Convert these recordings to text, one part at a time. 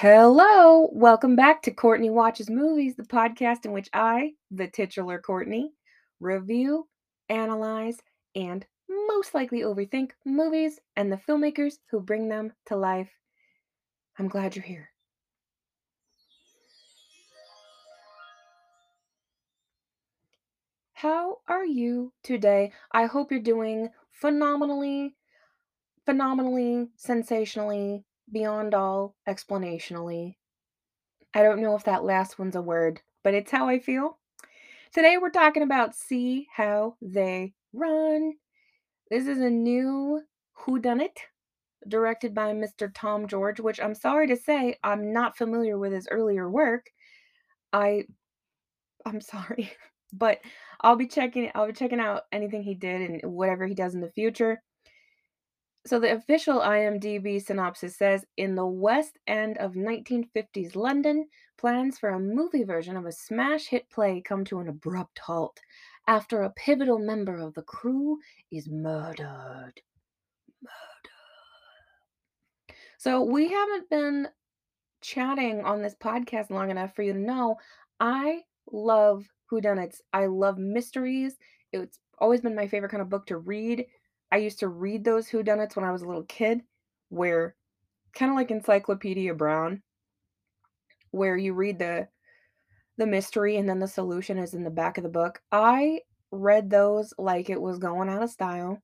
Hello, welcome back to Courtney Watches Movies, the podcast in which I, the titular Courtney, review, analyze, and most likely overthink movies and the filmmakers who bring them to life. I'm glad you're here. How are you today? I hope you're doing phenomenally, phenomenally, sensationally, beyond all explanationally. I don't know if that last one's a word, but it's how I feel. Today we're talking about See How They Run. This is a new whodunit directed by Mr. Tom George, which I'm sorry to say I'm not familiar with his earlier work. I I'm sorry, but I'll be checking I'll be checking out anything he did and whatever he does in the future. So the official IMDb synopsis says in the West End of 1950s London, plans for a movie version of a smash hit play come to an abrupt halt after a pivotal member of the crew is murdered. Murder. So we haven't been chatting on this podcast long enough for you to know I love whodunits. I love mysteries. It's always been my favorite kind of book to read. I used to read those whodunits when I was a little kid, where kind of like Encyclopedia Brown, where you read the the mystery and then the solution is in the back of the book. I read those like it was going out of style.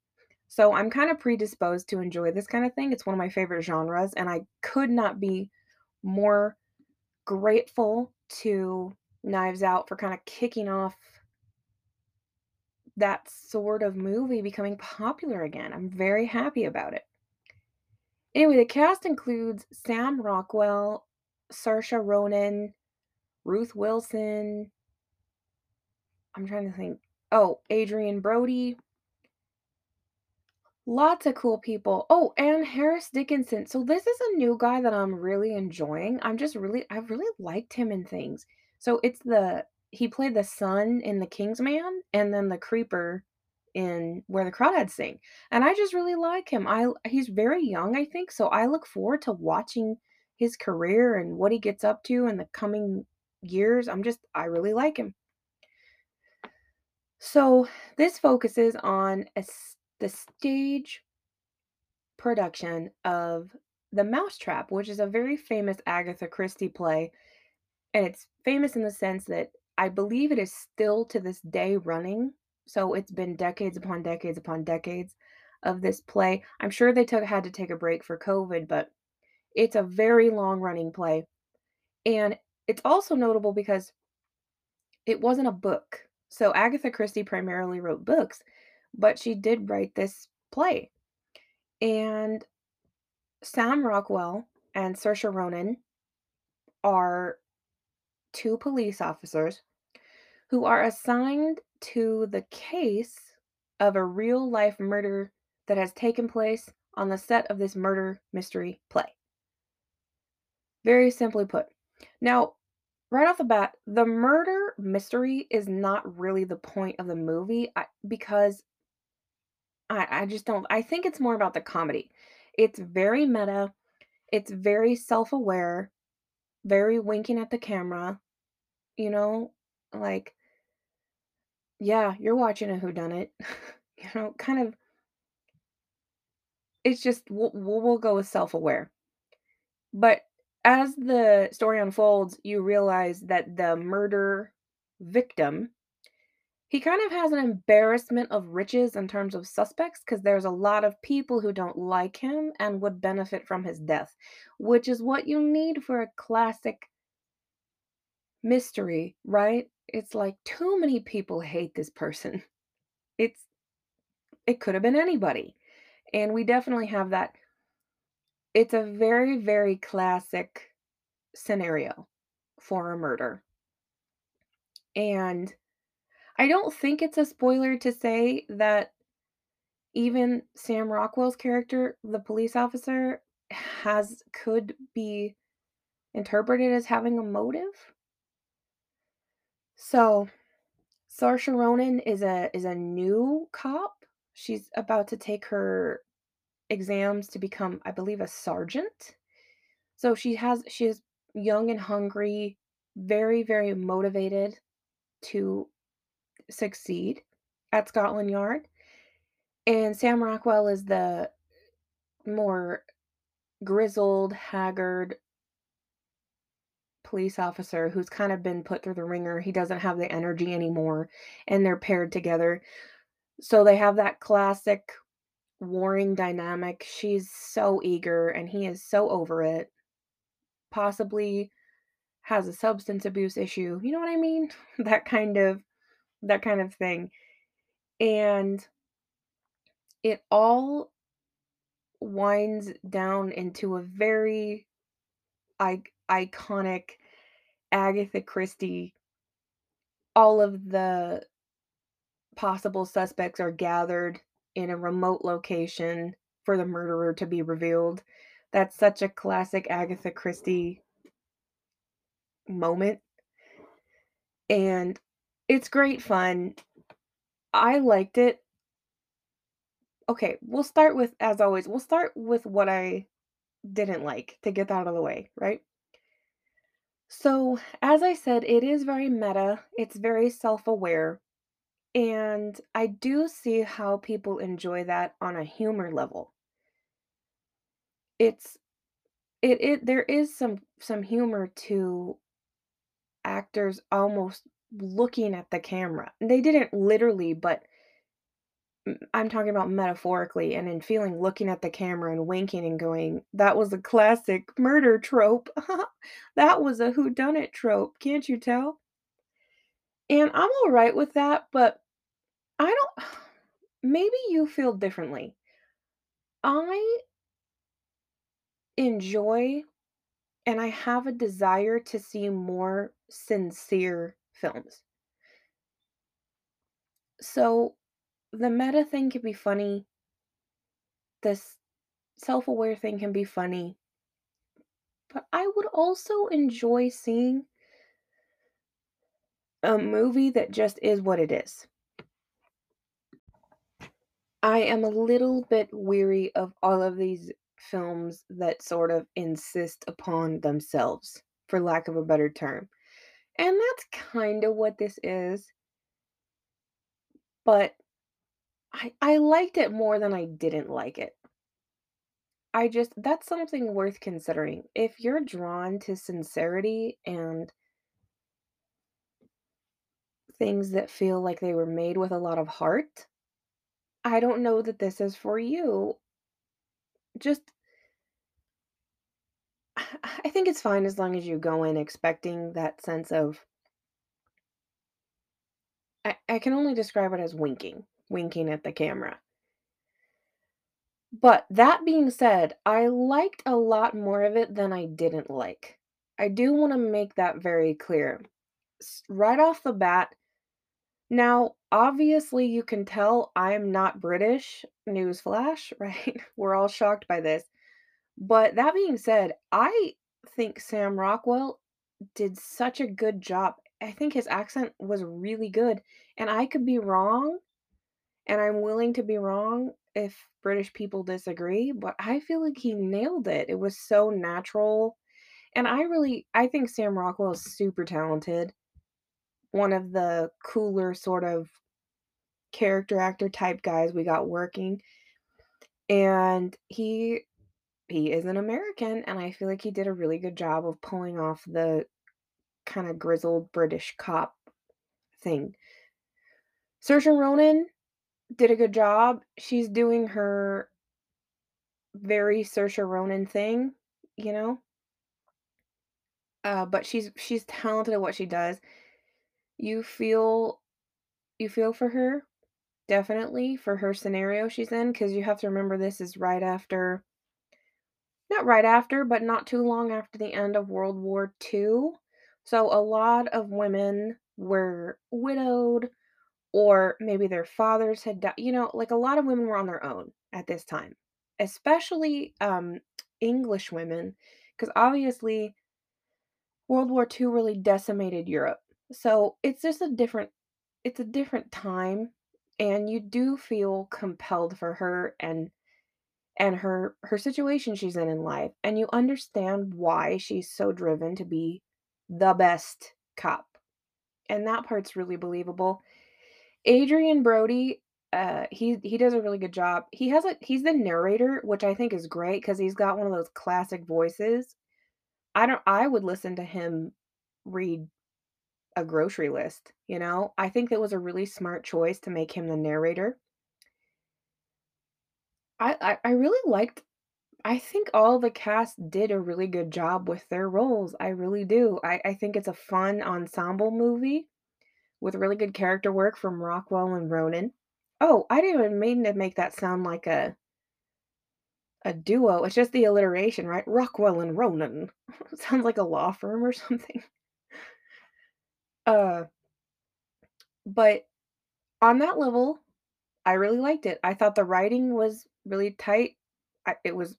So I'm kind of predisposed to enjoy this kind of thing. It's one of my favorite genres, and I could not be more grateful to Knives Out for kind of kicking off that sort of movie becoming popular again. I'm very happy about it. Anyway, the cast includes Sam Rockwell, Saoirse Ronan, Ruth Wilson. I'm trying to think. Oh, Adrien Brody. Lots of cool people. Oh, and Harris Dickinson. So this is a new guy that I'm really enjoying. I'm just really I've really liked him in things. So it's the he played the son in The King's Man and then the creeper in Where the Crawdads Sing. And I just really like him. I he's very young, I think, so I look forward to watching his career and what he gets up to in the coming years. I'm just I really like him. So, this focuses on a, the stage production of The Mousetrap, which is a very famous Agatha Christie play. And it's famous in the sense that I believe it is still to this day running. So it's been decades upon decades upon decades of this play. I'm sure they took had to take a break for COVID, but it's a very long running play. And it's also notable because it wasn't a book. So Agatha Christie primarily wrote books, but she did write this play. And Sam Rockwell and Saoirse Ronan are two police officers who are assigned to the case of a real life murder that has taken place on the set of this murder mystery play. Very simply put. Now, right off the bat, the murder mystery is not really the point of the movie because I, I just don't. I think it's more about the comedy. It's very meta, it's very self aware, very winking at the camera, you know, like, yeah, you're watching a whodunit, you know, kind of. It's just, we'll, we'll, go with self aware. But as the story unfolds, you realize that the murder victim, he kind of has an embarrassment of riches in terms of suspects because there's a lot of people who don't like him and would benefit from his death, which is what you need for a classic mystery, right? It's like too many people hate this person. It's it could have been anybody. And we definitely have that it's a very very classic scenario for a murder. And I don't think it's a spoiler to say that even Sam Rockwell's character, the police officer, has could be interpreted as having a motive. So, Saoirse Ronan is a is a new cop. She's about to take her exams to become, I believe, a sergeant. So she has she is young and hungry, very, very motivated to succeed at Scotland Yard, and Sam Rockwell is the more grizzled, haggard police officer who's kind of been put through the wringer. He doesn't have the energy anymore, and they're paired together. So they have that classic warring dynamic. She's so eager, and he is so over it. Possibly has a substance abuse issue. You know what I mean? That kind of that kind of thing. And it all winds down into a very I- iconic Agatha Christie. All of the possible suspects are gathered in a remote location for the murderer to be revealed. That's such a classic Agatha Christie moment. And it's great fun. I liked it. Okay, we'll start with, as always, we'll start with what I didn't like to get that out of the way, right? So, as I said, it is very meta, it's very self aware, and I do see how people enjoy that on a humor level. It's it, it there is some some humor to actors almost looking at the camera. They didn't literally, but I'm talking about metaphorically and in feeling looking at the camera and winking and going, that was a classic murder trope. that was a whodunit trope, can't you tell? And I'm all right with that, but I don't maybe you feel differently. I enjoy and I have a desire to see more sincere films. So the meta thing can be funny, this self-aware thing can be funny, but I would also enjoy seeing a movie that just is what it is. I am a little bit weary of all of these films that sort of insist upon themselves, for lack of a better term. And that's kind of what this is, but I I liked it more than I didn't like it. I just that's something worth considering. If you're drawn to sincerity and things that feel like they were made with a lot of heart, I don't know that this is for you. Just I think it's fine as long as you go in expecting that sense of I, I can only describe it as winking, winking at the camera. But that being said, I liked a lot more of it than I didn't like. I do want to make that very clear. Right off the bat, now, obviously, you can tell I'm not British. Newsflash, right? We're all shocked by this. But that being said, I think Sam Rockwell did such a good job. I think his accent was really good. And I could be wrong, and I'm willing to be wrong if British people disagree, but I feel like he nailed it. It was so natural. And I really I think Sam Rockwell is super talented. One of the cooler sort of character actor type guys we got working. And he he is an American, and I feel like he did a really good job of pulling off the kind of grizzled British cop thing. Saoirse Ronan did a good job. She's doing her very Saoirse Ronan thing, you know? Uh, but she's she's talented at what she does. You feel you feel for her, definitely, for her scenario she's in, because you have to remember this is right after not right after, but not too long after the end of World War II. So a lot of women were widowed or maybe their fathers had died. You know, like a lot of women were on their own at this time, especially um, English women, because obviously World War II really decimated Europe. So it's just a different, it's a different time, and you do feel compelled for her and and her her situation she's in in life, and you understand why she's so driven to be the best cop, and that part's really believable. Adrien Brody, uh, he he does a really good job. He has a he's the narrator, which I think is great because he's got one of those classic voices. I don't I would listen to him read a grocery list, you know? I think that was a really smart choice to make him the narrator. I I I really liked I think all the cast did a really good job with their roles, I really do. I I think it's a fun ensemble movie with really good character work from Rockwell and Ronan. Oh, I didn't even mean to make that sound like a a duo, it's just the alliteration, right? Rockwell and Ronan. Sounds like a law firm or something. Uh, but on that level, I really liked it. I thought the writing was really tight. I it was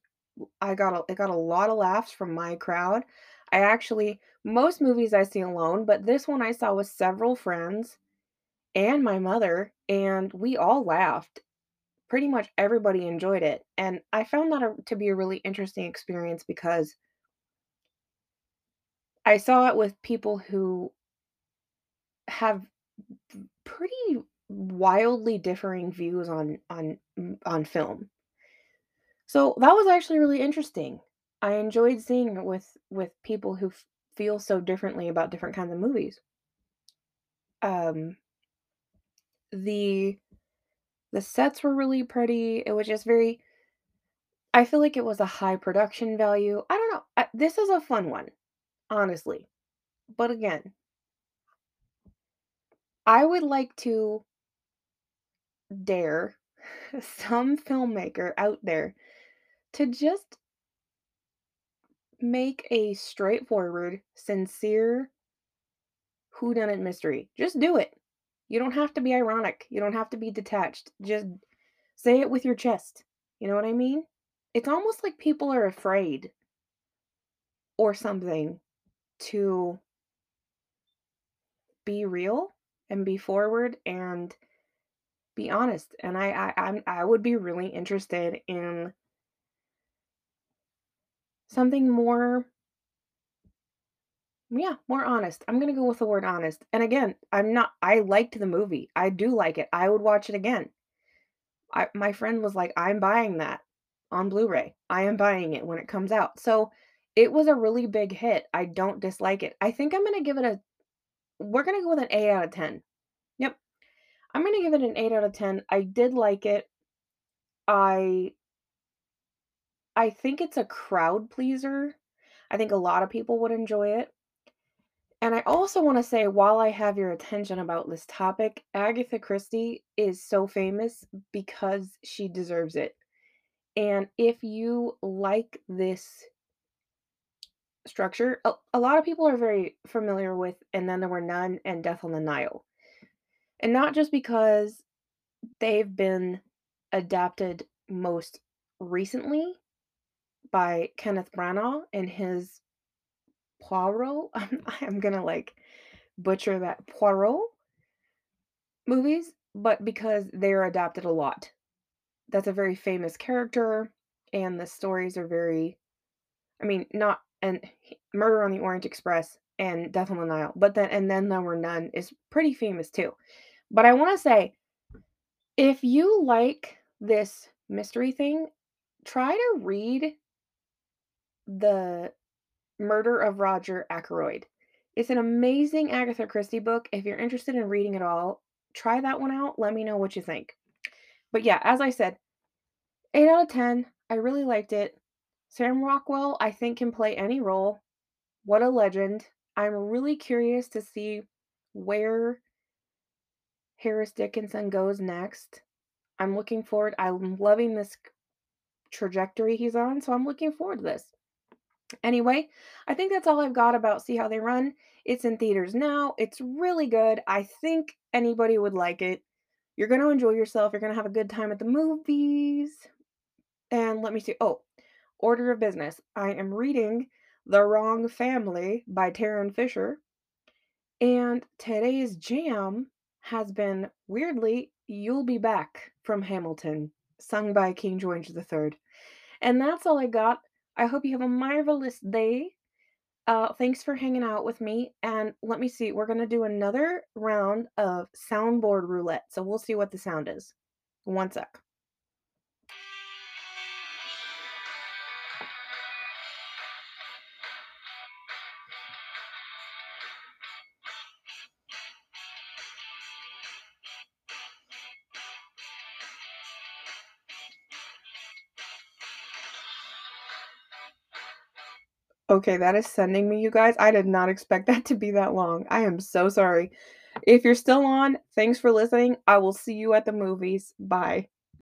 I got a it got a lot of laughs from my crowd. I actually most movies I see alone, but this one I saw with several friends and my mother, and we all laughed. Pretty much everybody enjoyed it, and I found that a to be a really interesting experience because I saw it with people who have pretty wildly differing views on on mm, on film. So, that was actually really interesting. I enjoyed seeing it with with people who f feel so differently about different kinds of movies. Um, the the sets were really pretty, it was just very I feel like it was a high production value. I don't know, I this is a fun one, honestly. But again, I would like to dare some filmmaker out there to just make a straightforward, sincere whodunit mystery. Just do it. You don't have to be ironic. You don't have to be detached. Just say it with your chest. You know what I mean? It's almost like people are afraid or something to be real and be forward and be honest. And I I I'm, I would be really interested in something more yeah, more honest. I'm gonna go with the word honest. And again, I'm not I liked the movie. I do like it. I would watch it again. I my friend was like, "I'm buying that on Blu-ray. I am buying it when it comes out." So, it was a really big hit. I don't dislike it. I think I'm gonna give it a we're gonna go with an 8 out of 10. Yep. I'm gonna give it an 8 out of 10. I did like it. I I think it's a crowd pleaser. I think a lot of people would enjoy it. And I also want to say, while I have your attention about this topic, Agatha Christie is so famous because she deserves it. And if you like this structure, a, a lot of people are very familiar with And Then There Were None and Death on the Nile. And not just because they've been adapted most recently by Kenneth Branagh in his Poirot. I'm gonna like butcher that Poirot movies, but because they're adapted a lot. That's a very famous character, and the stories are very, I mean, not and Murder on the Orient Express and Death on the Nile, but then and then there were none is pretty famous too. But I want to say, if you like this mystery thing, try to read the Murder of Roger Ackroyd. It's an amazing Agatha Christie book. If you're interested in reading it all, try that one out. Let me know what you think. But yeah, as I said, 8 out of 10. I really liked it. Sam Rockwell, I think, can play any role. What a legend. I'm really curious to see where Harris Dickinson goes next. I'm looking forward. I'm loving this trajectory he's on, so I'm looking forward to this. Anyway, I think that's all I've got about See How They Run. It's in theaters now. It's really good. I think anybody would like it. You're going to enjoy yourself. You're going to have a good time at the movies. And let me see. Oh, order of business. I am reading The Wrong Family by Tarryn Fisher. And today's jam has been weirdly You'll Be Back from Hamilton. sung by King George III. And that's all I got. I hope you have a marvelous day. Uh, thanks for hanging out with me. And let me see, we're going to do another round of soundboard roulette. So we'll see what the sound is. One sec. Okay, that is sending me, you guys. I did not expect that to be that long. I am so sorry. If you're still on, thanks for listening. I will see you at the movies. Bye.